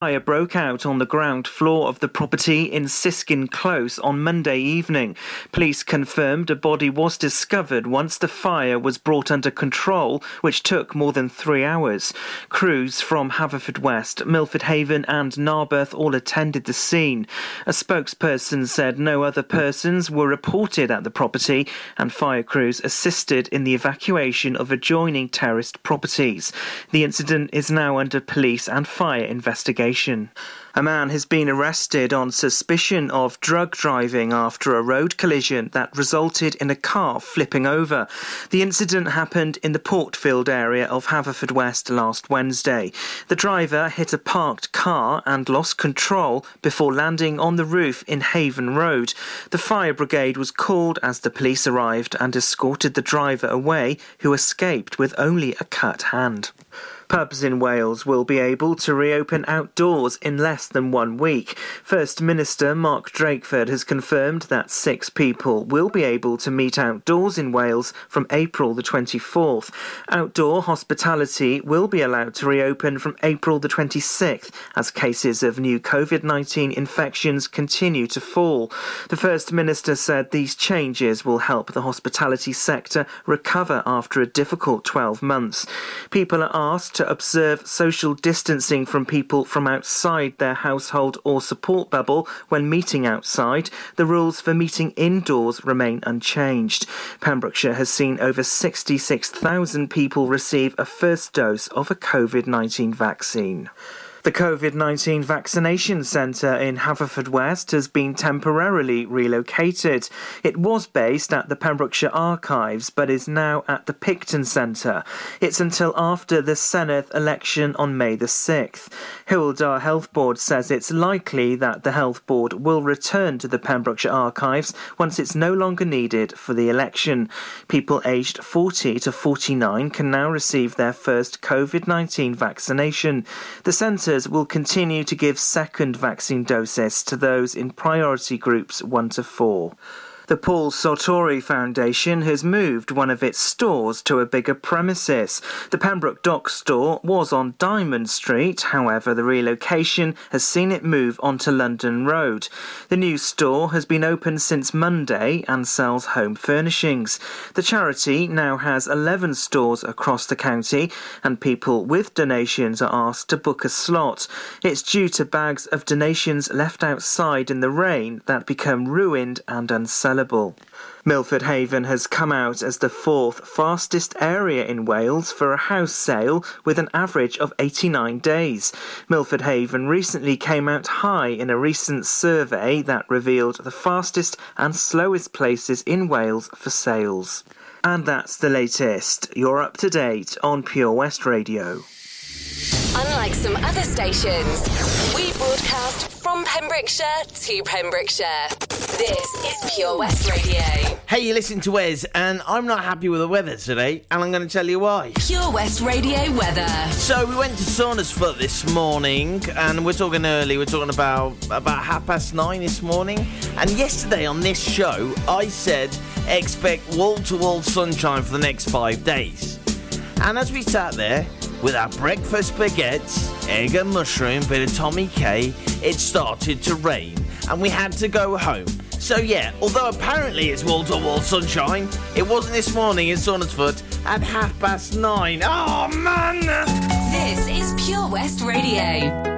fire broke out on the ground floor of the property in Siskin Close on Monday evening. Police confirmed a body was discovered once the fire was brought under control, which took more than three hours. Crews from Haverfordwest, Milford Haven, and Narberth all attended the scene. A spokesperson said no other persons were reported at the property, and fire crews assisted in the evacuation of adjoining terraced properties. The incident is now under police and fire investigation. A man has been arrested on suspicion of drug driving after a road collision that resulted in a car flipping over. The incident happened in the Portfield area of Haverfordwest last Wednesday. The driver hit a parked car and lost control before landing on the roof in Haven Road. The fire brigade was called as the police arrived and escorted the driver away, who escaped with only a cut hand. Pubs in Wales will be able to reopen outdoors in less than one week. First Minister Mark Drakeford has confirmed that six people will be able to meet outdoors in Wales from April the 24th. Outdoor hospitality will be allowed to reopen from April the 26th as cases of new COVID 19 infections continue to fall. The First Minister said these changes will help the hospitality sector recover after a difficult 12 months. People are asked to observe social distancing from people from outside their household or support bubble when meeting outside, the rules for meeting indoors remain unchanged. Pembrokeshire has seen over 66,000 people receive a first dose of a COVID 19 vaccine. The COVID 19 vaccination centre in Haverfordwest has been temporarily relocated. It was based at the Pembrokeshire Archives but is now at the Picton Centre. It's until after the Senedd election on May the 6th. Hywel Dda Health Board says it's likely that the Health Board will return to the Pembrokeshire Archives once it's no longer needed for the election. People aged 40 to 49 can now receive their first COVID 19 vaccination. The centre will continue to give second vaccine doses to those in priority groups 1 to 4. The Paul Sartori Foundation has moved one of its stores to a bigger premises. The Pembroke Dock store was on Diamond Street, however, the relocation has seen it move onto London Road. The new store has been open since Monday and sells home furnishings. The charity now has 11 stores across the county, and people with donations are asked to book a slot. It's due to bags of donations left outside in the rain that become ruined and unsellable. Milford Haven has come out as the fourth fastest area in Wales for a house sale with an average of 89 days. Milford Haven recently came out high in a recent survey that revealed the fastest and slowest places in Wales for sales. And that's the latest. You're up to date on Pure West Radio. Unlike some other stations, we broadcast from Pembrokeshire to Pembrokeshire. This is Pure West Radio. Hey, you listen to Wes, and I'm not happy with the weather today, and I'm going to tell you why. Pure West Radio weather. So we went to Saundersfoot this morning, and we're talking early. We're talking about about half past nine this morning. And yesterday on this show, I said expect wall to wall sunshine for the next five days. And as we sat there with our breakfast baguettes, egg and mushroom, bit of Tommy K, it started to rain, and we had to go home. So yeah, although apparently it's wall to wall sunshine, it wasn't this morning in Saundersfoot at half past nine. Oh man! This is Pure West Radio.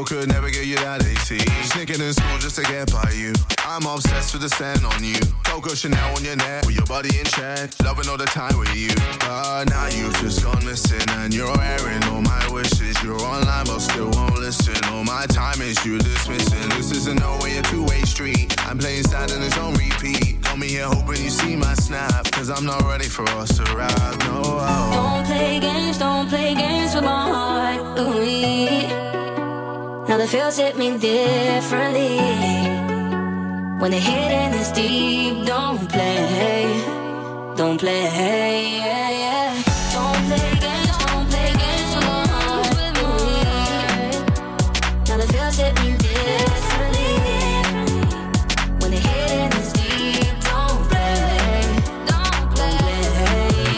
Still could never get you that AT. Sneaking in school just to get by you. I'm obsessed with the scent on you. Coco Chanel on your neck with your body in check. Loving all the time with you. But now you've just gone missing and you're airing all my wishes. You're online but still won't listen. All my time is you dismissing. This isn't no way a two-way street. I'm playing sad and it's on repeat. Call me here hoping you see my snap. Cause I'm not ready for us to ride. No, oh. Don't play games, don't play games with my heart. Ooh, now the feels hit me differently. When the hitting is deep, don't play, don't play. Yeah, yeah. Don't play games, don't play games with. Ooh, now the feels hit me differently. When the hitting is deep, don't play, don't play.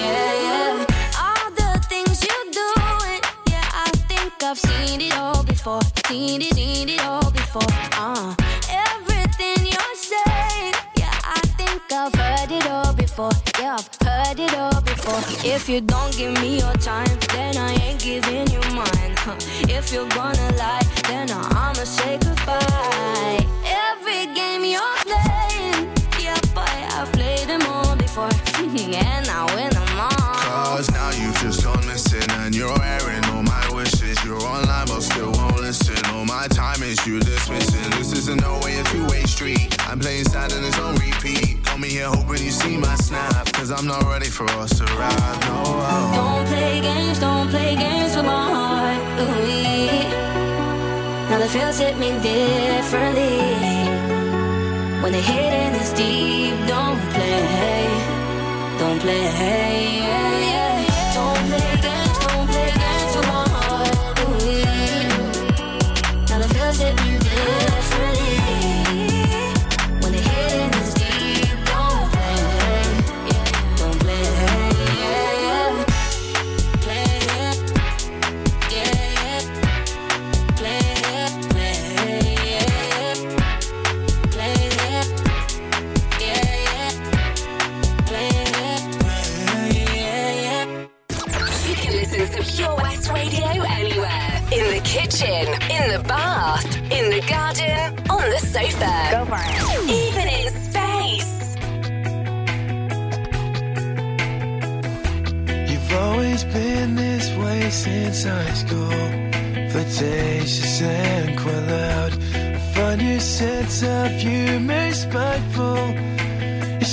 Yeah, yeah. All the things you doing, yeah, I think I've seen it all before. Seen it, seen it all before. Uh, everything you're saying, yeah, I think I've heard it all before. Yeah, I've heard it all before. If you don't give me your time, then I ain't giving you mine. Huh. If you're gonna lie, then I'ma say goodbye. Every game you're playing, yeah, boy, I've played them all before, and I win them all. Cause now you've just gone missing and you're airing all my wishes. You're online but still won't listen. All my time is you dismissing. This isn't no way a two-way street. I'm playing sad and it's on repeat. Call me here hoping you see my snap. Cause I'm not ready for us to ride. No, oh. Don't play games, don't play games with my heart. Ooh, now the feels hit me differently. When the hitting is deep, don't play, play. Yeah, yeah. Don't play games, don't play games with my heart. Ooh, now the feels hit the. Go for it. Even in space. You've always been this way since high school. Flirtatious and quite loud. I find your sense of humor spiteful. It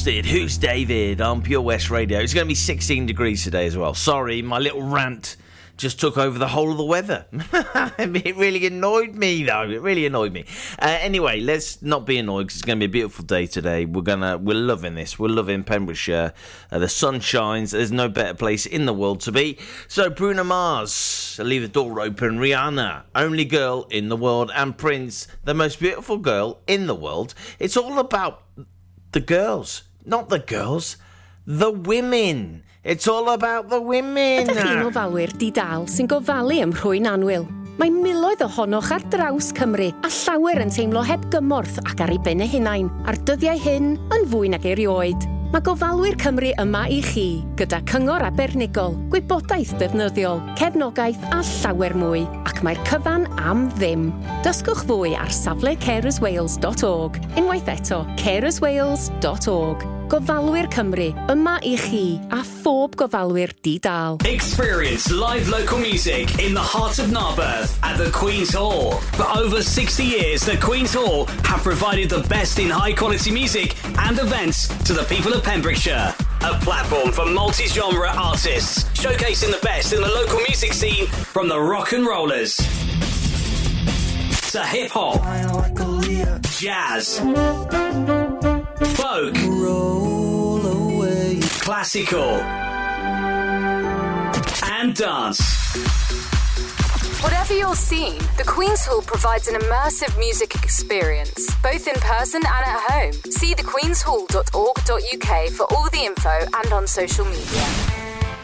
Busted. Who's David on Pure West Radio? It's going to be 16 degrees today as well. Sorry, my little rant just took over the whole of the weather. it really annoyed me, though. It really annoyed me. Uh, anyway, let's not be annoyed because it's going to be a beautiful day today. We're gonna, we're loving this. We're loving Pembrokeshire. Uh, the sun shines. There's no better place in the world to be. So Bruno Mars, leave the door open. Rihanna, only girl in the world, and Prince, the most beautiful girl in the world. It's all about the girls, not the girls, the women. It's all about the women. Ydych chi'n ofalwyr di-dal sy'n gofalu ym rhwy'n anwyl. Mae miloedd ohonoch ar draws Cymru a llawer yn teimlo heb gymorth ac ar ei ben eu hunain, a'r dyddiau hyn yn fwy nag erioed. Mae gofalwyr Cymru yma i chi, gyda cyngor abernigol, gwybodaeth defnyddiol, cefnogaeth a llawer mwy, ac mae'r cyfan am ddim. Dysgwch fwy ar safle carerswales.org, unwaith eto carerswales.org. Gofalwyr Cymru, yma i chi a phob gofalwyr di-dal. Experience live local music in the heart of Narberth at the Queen's Hall. For over 60 years, the Queen's Hall have provided the best in high quality music and events to the people of Pembrokeshire. A platform for multi genre artists, showcasing the best in the local music scene from the rock and rollers to hip hop, jazz, folk, classical, and dance. Whatever your scene, the Queen's Hall provides an immersive music experience, both in person and at home. See thequeenshall.org.uk for all the info and on social media.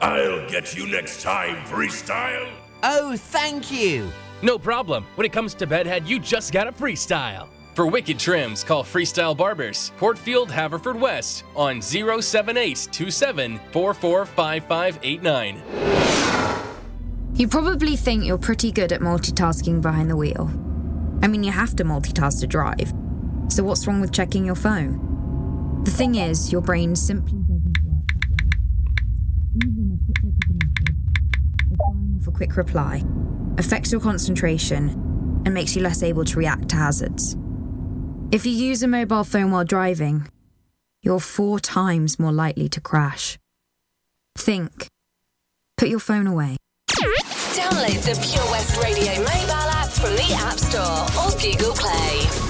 I'll get you next time, Freestyle. Oh, thank you. No problem. When it comes to bedhead, you just gotta freestyle. For wicked trims, call Freestyle Barbers, Portfield, Haverford West, on 07827 445589. You probably think you're pretty good at multitasking behind the wheel. I mean, you have to multitask to drive. So, what's wrong with checking your phone? The thing is, your brain simply for quick reply, affects your concentration, and makes you less able to react to hazards. If you use a mobile phone while driving, you're four times more likely to crash. Think. Put your phone away. Download the Pure West Radio mobile app from the App Store or Google Play.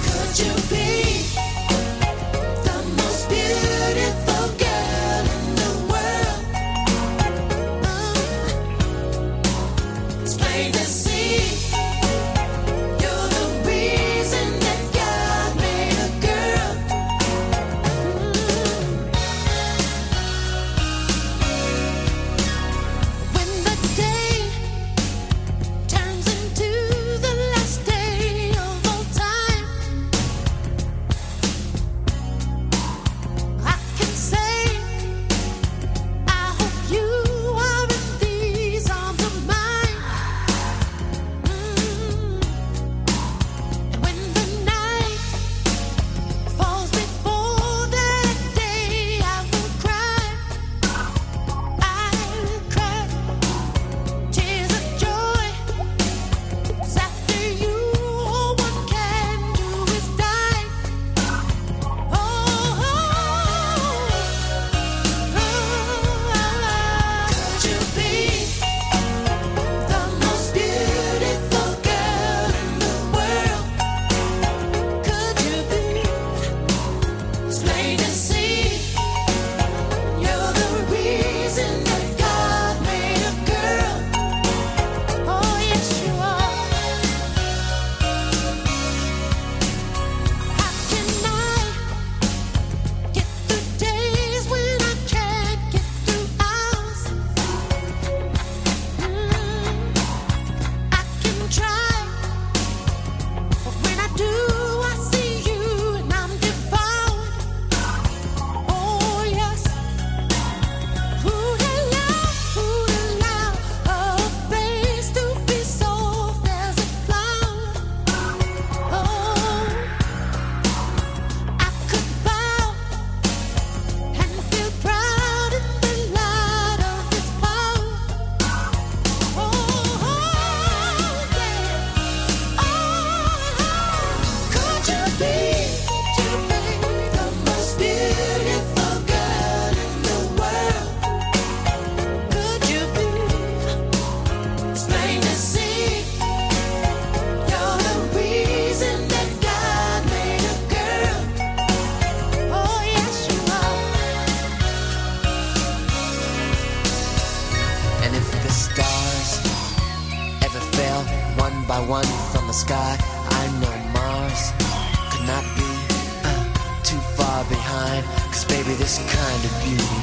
beauty.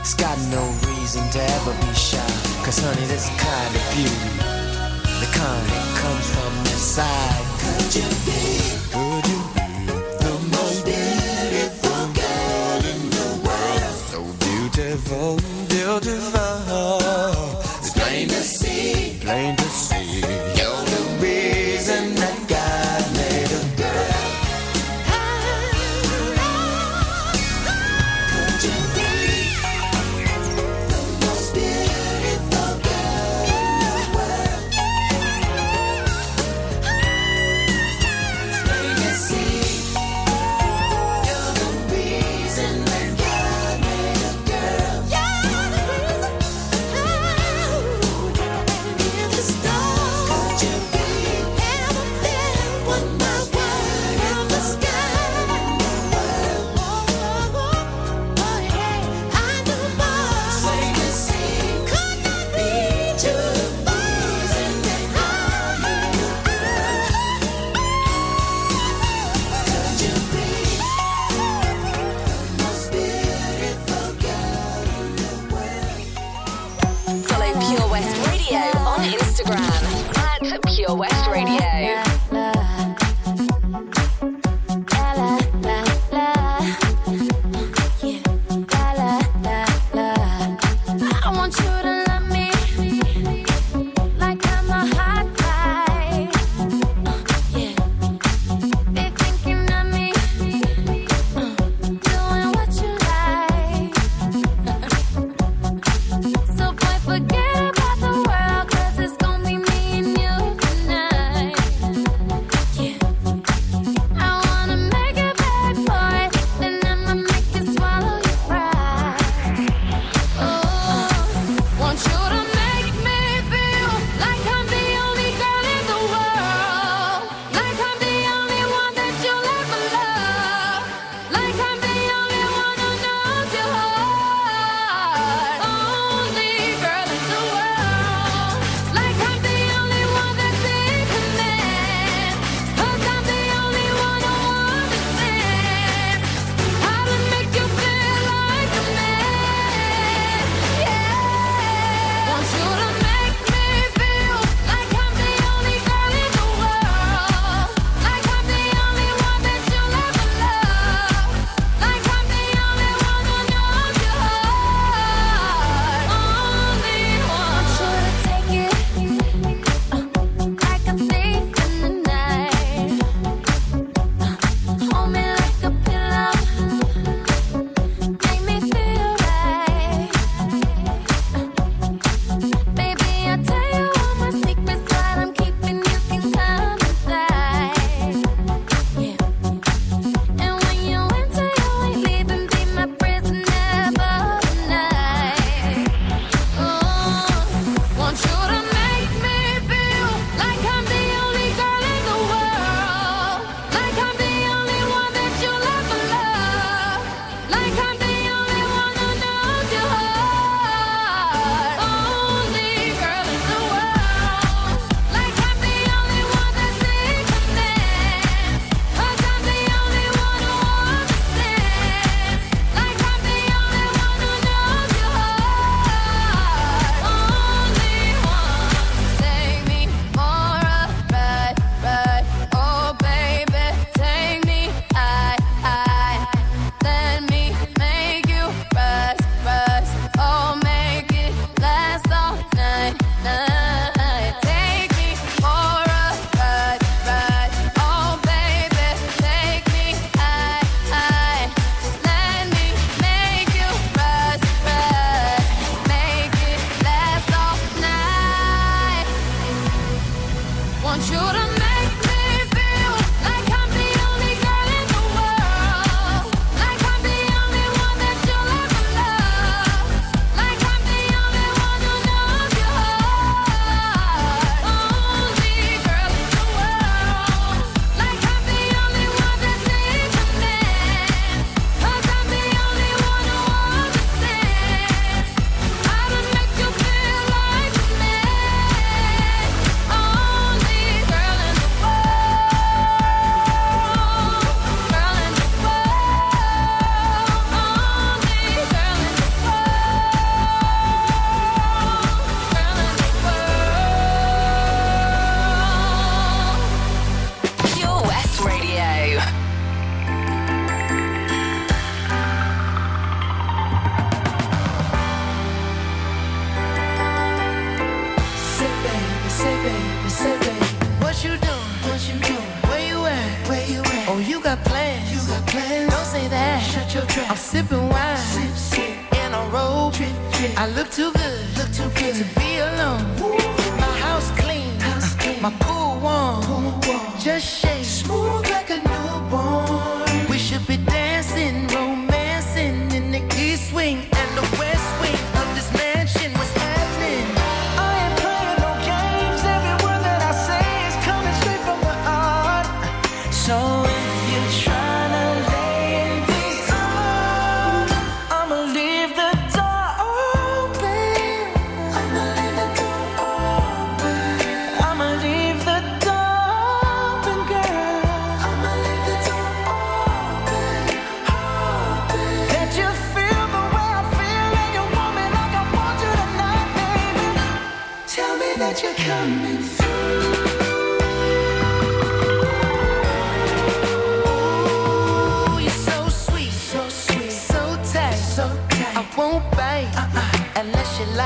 It's got no reason to ever be shy. Cause honey, this kind of beauty, the kind that comes from inside. Could you be? Could you be the most beautiful girl in the world? So beautiful, beautiful. It's plain to see, plain to wrong. Just shake smooth like a newborn.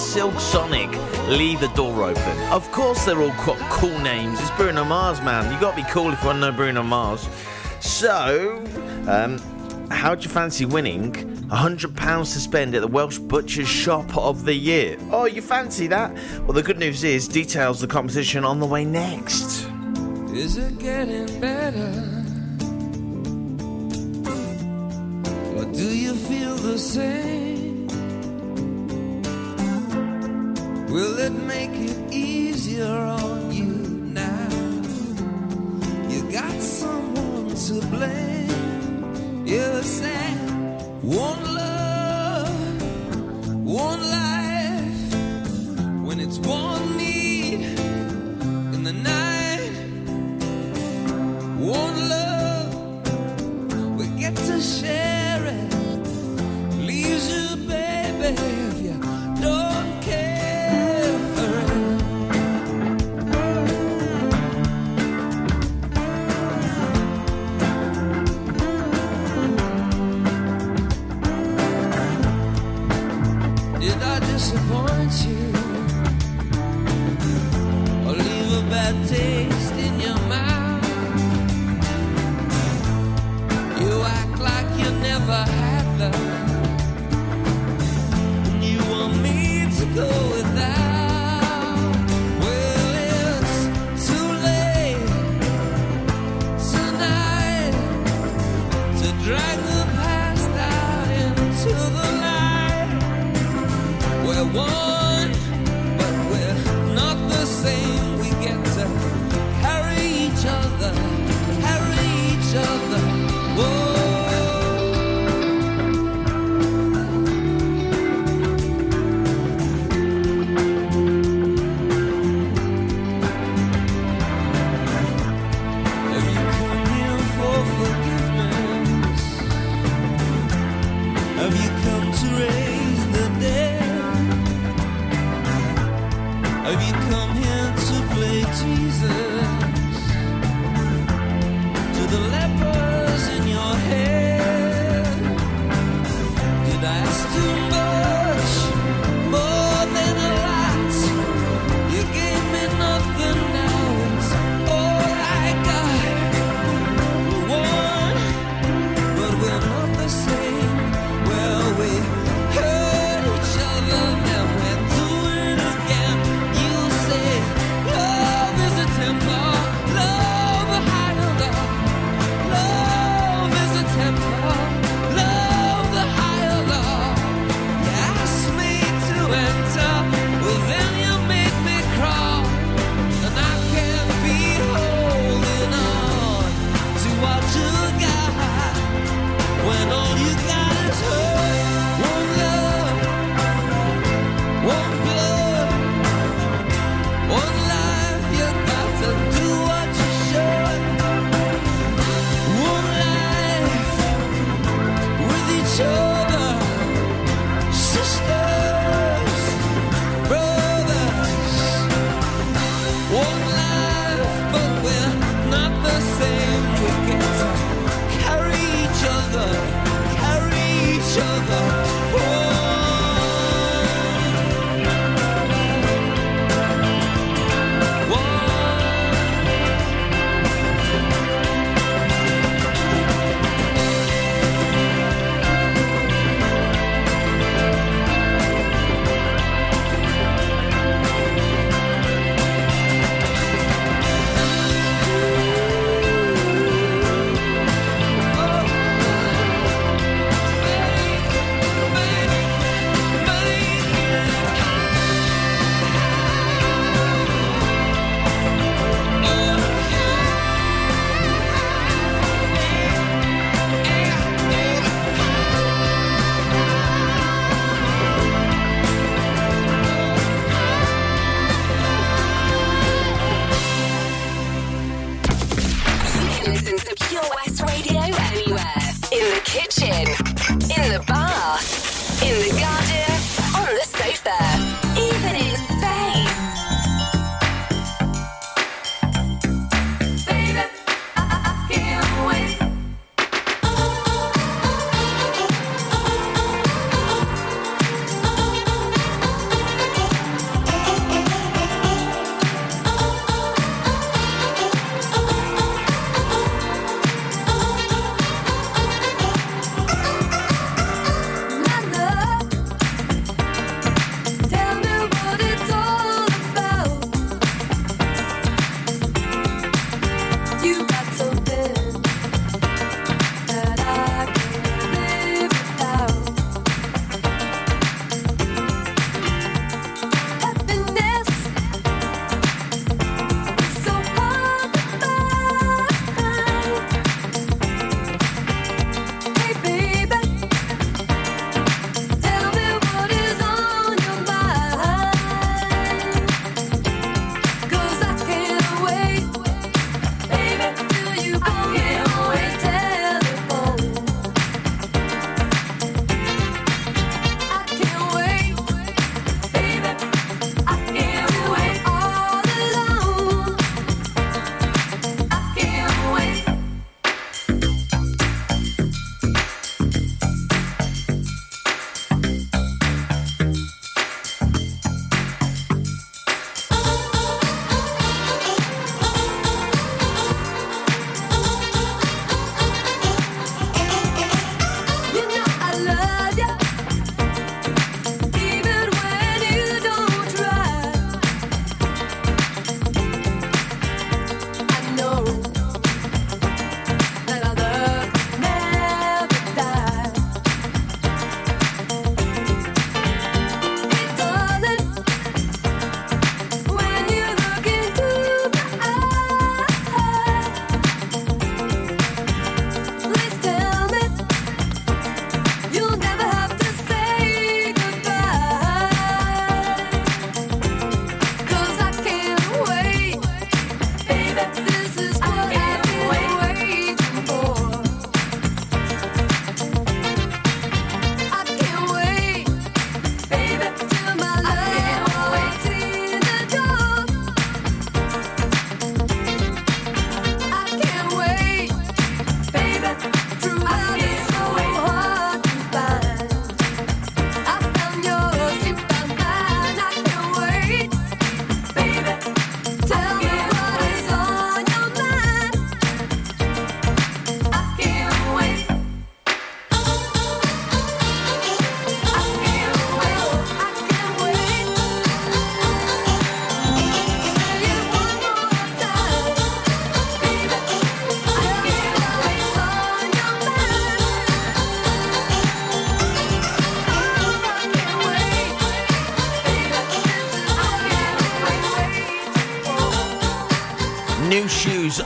Silk Sonic, Leave the Door Open. Of course, they're all quite cool names. It's Bruno Mars, man. You gotta be cool if you wanna know Bruno Mars. So, um, how'd you fancy winning £100 to spend at the Welsh Butcher's Shop of the Year? Oh, you fancy that? Well, the good news is, details the competition on the way next. Is it getting better?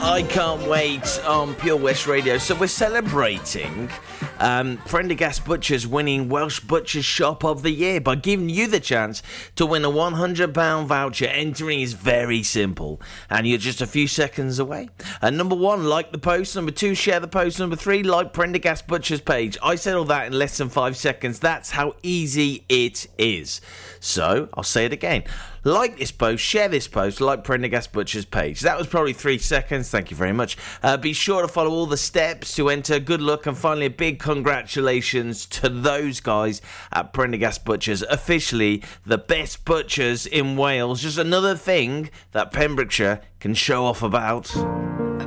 I can't wait on Pure West Radio. So we're celebrating um, Prendergast Butchers winning Welsh Butchers Shop of the Year by giving you the chance to win a £100 voucher. Entering is very simple, and you're just a few seconds away. And number one, like the post. Number two, share the post. Number three, like Prendergast Butchers page. I said all that in less than five seconds. That's how easy it is. So I'll say it again. Like this post, share this post, like Prendergast Butcher's page. That was probably three seconds. Thank you very much. Uh, be sure to follow all the steps to enter. Good luck, and finally, a big congratulations to those guys at Prendergast Butchers, officially the best butchers in Wales. Just another thing that Pembrokeshire can show off about.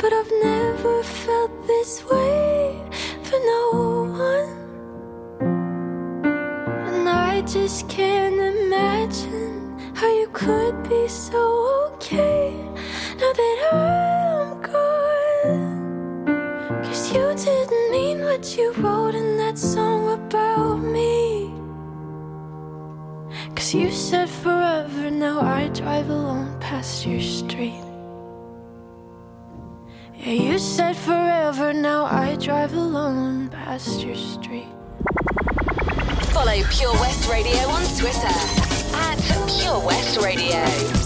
But I've never felt this way for no one. And I just can't imagine how you could be so okay now that I'm gone. Cause you didn't mean what you wrote in that song about me. Cause you said forever, now I drive alone past your street. Said forever, now I drive alone past your street. Follow Pure West Radio on Twitter at Pure West Radio.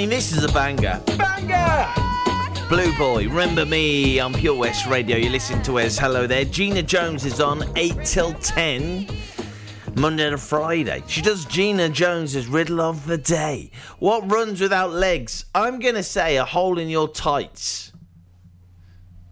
Mean, this is a banger. Banger! Blue Boy, remember me on Pure West Radio. You listen to us. Hello there. Gina Jones is on 8 till 10. Monday to Friday. She does Gina Jones's riddle of the day. What runs without legs? I'm going to say a hole in your tights.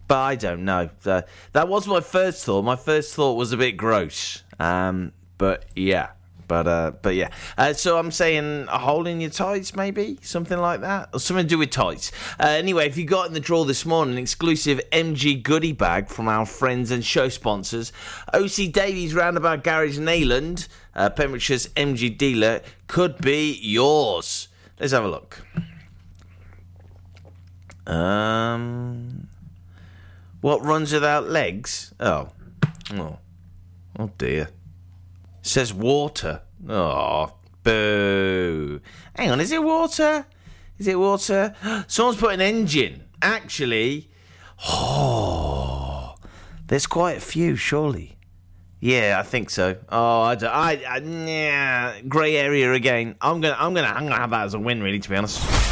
But I don't know. That was my first thought. My first thought was a bit gross. Um, but yeah. But uh, but yeah. Uh, so I'm saying a hole in your tights, maybe something like that, or something to do with tights. Uh, anyway, if you got in the draw this morning, an exclusive MG goodie bag from our friends and show sponsors, OC Davies Roundabout Garage Neyland, uh, Pembrokeshire's MG dealer, could be yours. Let's have a look. Um, what runs without legs? Oh, oh, oh dear. Says water. Oh, boo. Hang on, is it water? Is it water? Someone's put an engine. Actually, oh, there's quite a few, surely. Yeah, I think so. Oh, I, I, I yeah, grey area again. I'm gonna, I'm gonna, I'm gonna have that as a win, really, to be honest.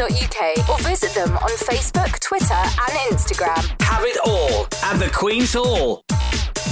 or visit them on Facebook, Twitter, and Instagram. Have it all at the Queen's Hall.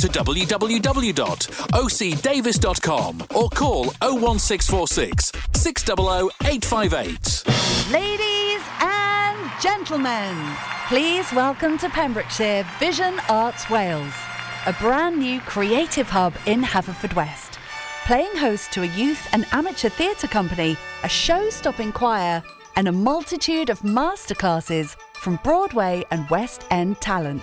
to www.ocdavis.com or call 01646 600 858. Ladies and gentlemen, please welcome to Pembrokeshire Vision Arts Wales, a brand new creative hub in Haverfordwest. Playing host to a youth and amateur theatre company, a show stopping choir, and a multitude of masterclasses from Broadway and West End talent.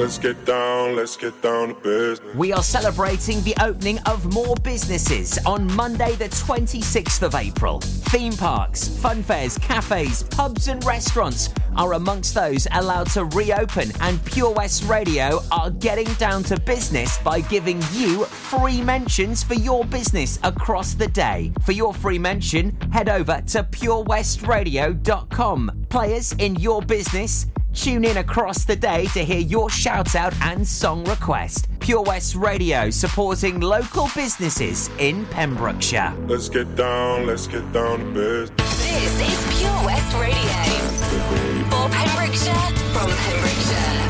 Let's get down, let's get down to business. We are celebrating the opening of more businesses on Monday, the 26th of April. Theme parks, fun fairs, cafes, pubs, and restaurants are amongst those allowed to reopen, and Pure West Radio are getting down to business by giving you free mentions for your business across the day. For your free mention, head over to purewestradio.com. Players in your business, Tune in across the day to hear your shout out and song request. Pure West Radio supporting local businesses in Pembrokeshire. Let's get down, let's get down to business. This is Pure West Radio. For Pembrokeshire, from Pembrokeshire.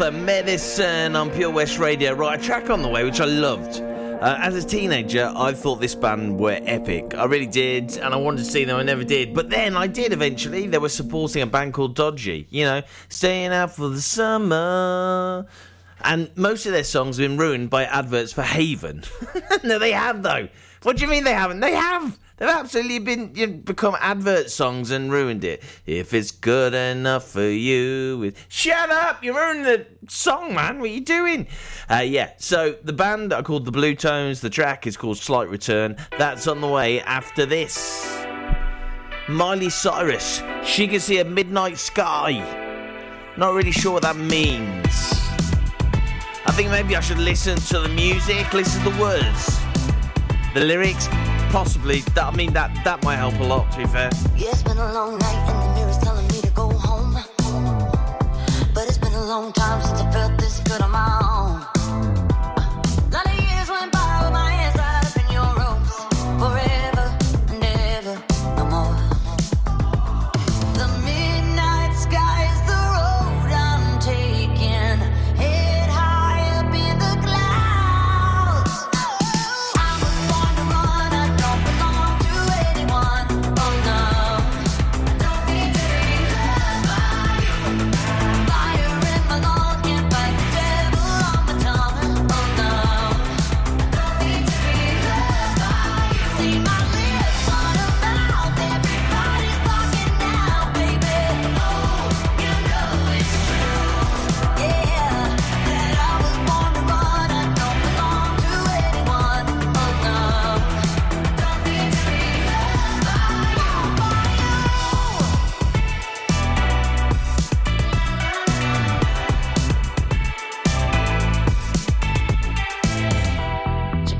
for Medicine on Pure West Radio. Right, a track on the way which I loved. Uh, as a teenager, I thought this band were epic. I really did, and I wanted to see them. I never did, but then I did eventually. They were supporting a band called Dodgy. You know, staying out for the summer. And most of their songs have been ruined by adverts for Haven. no, they have though. What do you mean they haven't? They have. They've absolutely been you know, become advert songs and ruined it. If it's good enough for you, it... shut up! You ruined the song, man. What are you doing? Uh, yeah. So the band are called the Bluetones. The track is called Slight Return. That's on the way after this. Miley Cyrus. She can see a midnight sky. Not really sure what that means. I think maybe I should listen to the music, listen to the words. The lyrics, possibly. I mean, that that might help a lot. To be fair. Yeah, it's been a long night, and the mirror's telling me to go home. But it's been a long time since I felt this good on my own.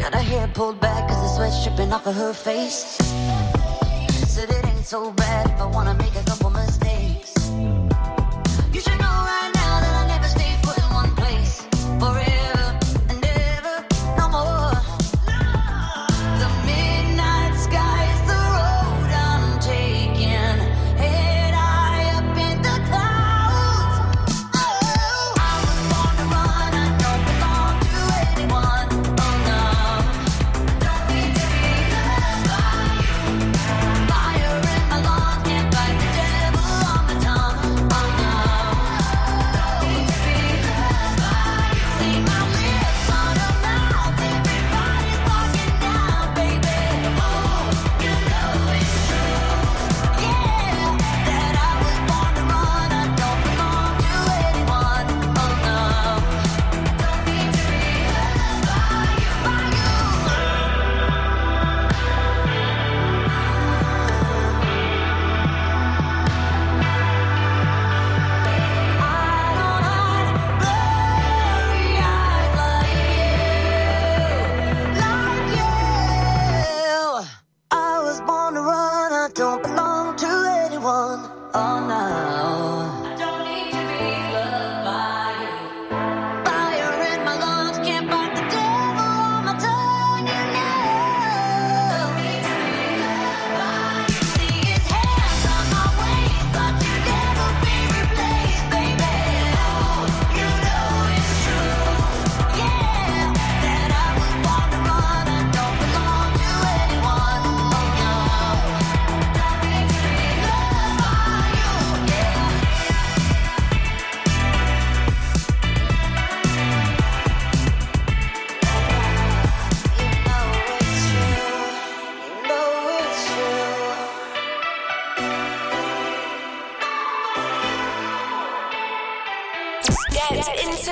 Got her hair pulled back cause the sweat's dripping off of her face. Said it ain't so bad if I wanna make her go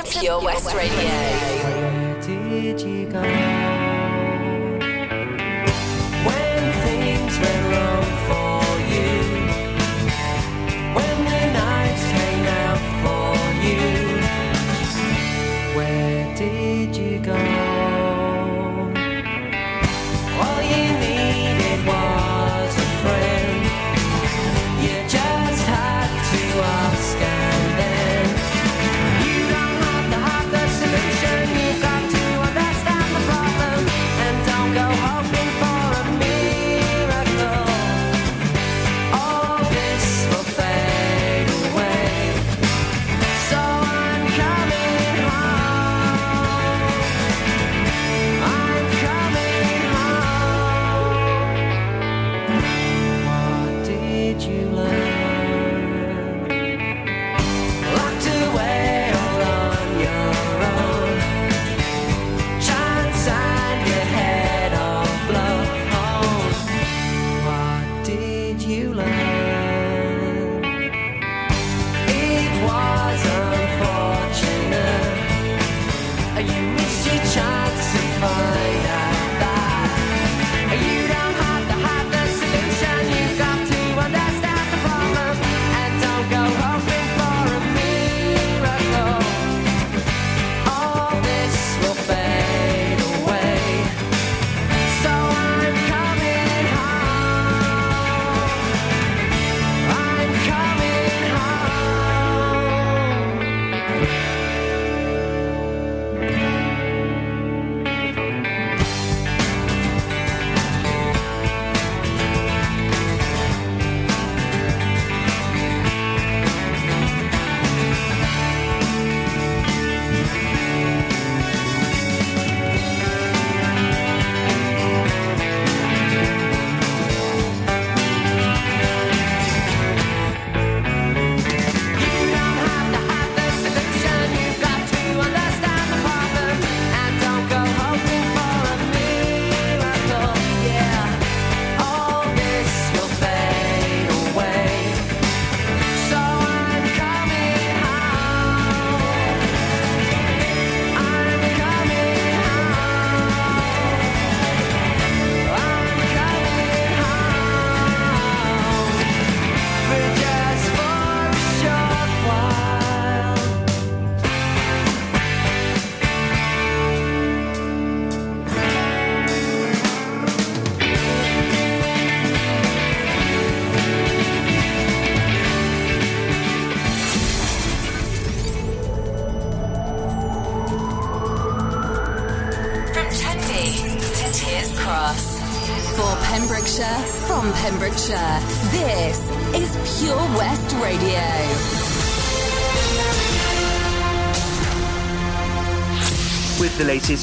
Pure West Radio. Where did you go?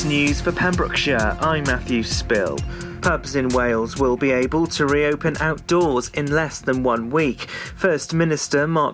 News for Pembrokeshire, I'm Matthew Spill. Pubs in Wales will be able to reopen outdoors in less than one week. First Minister Mark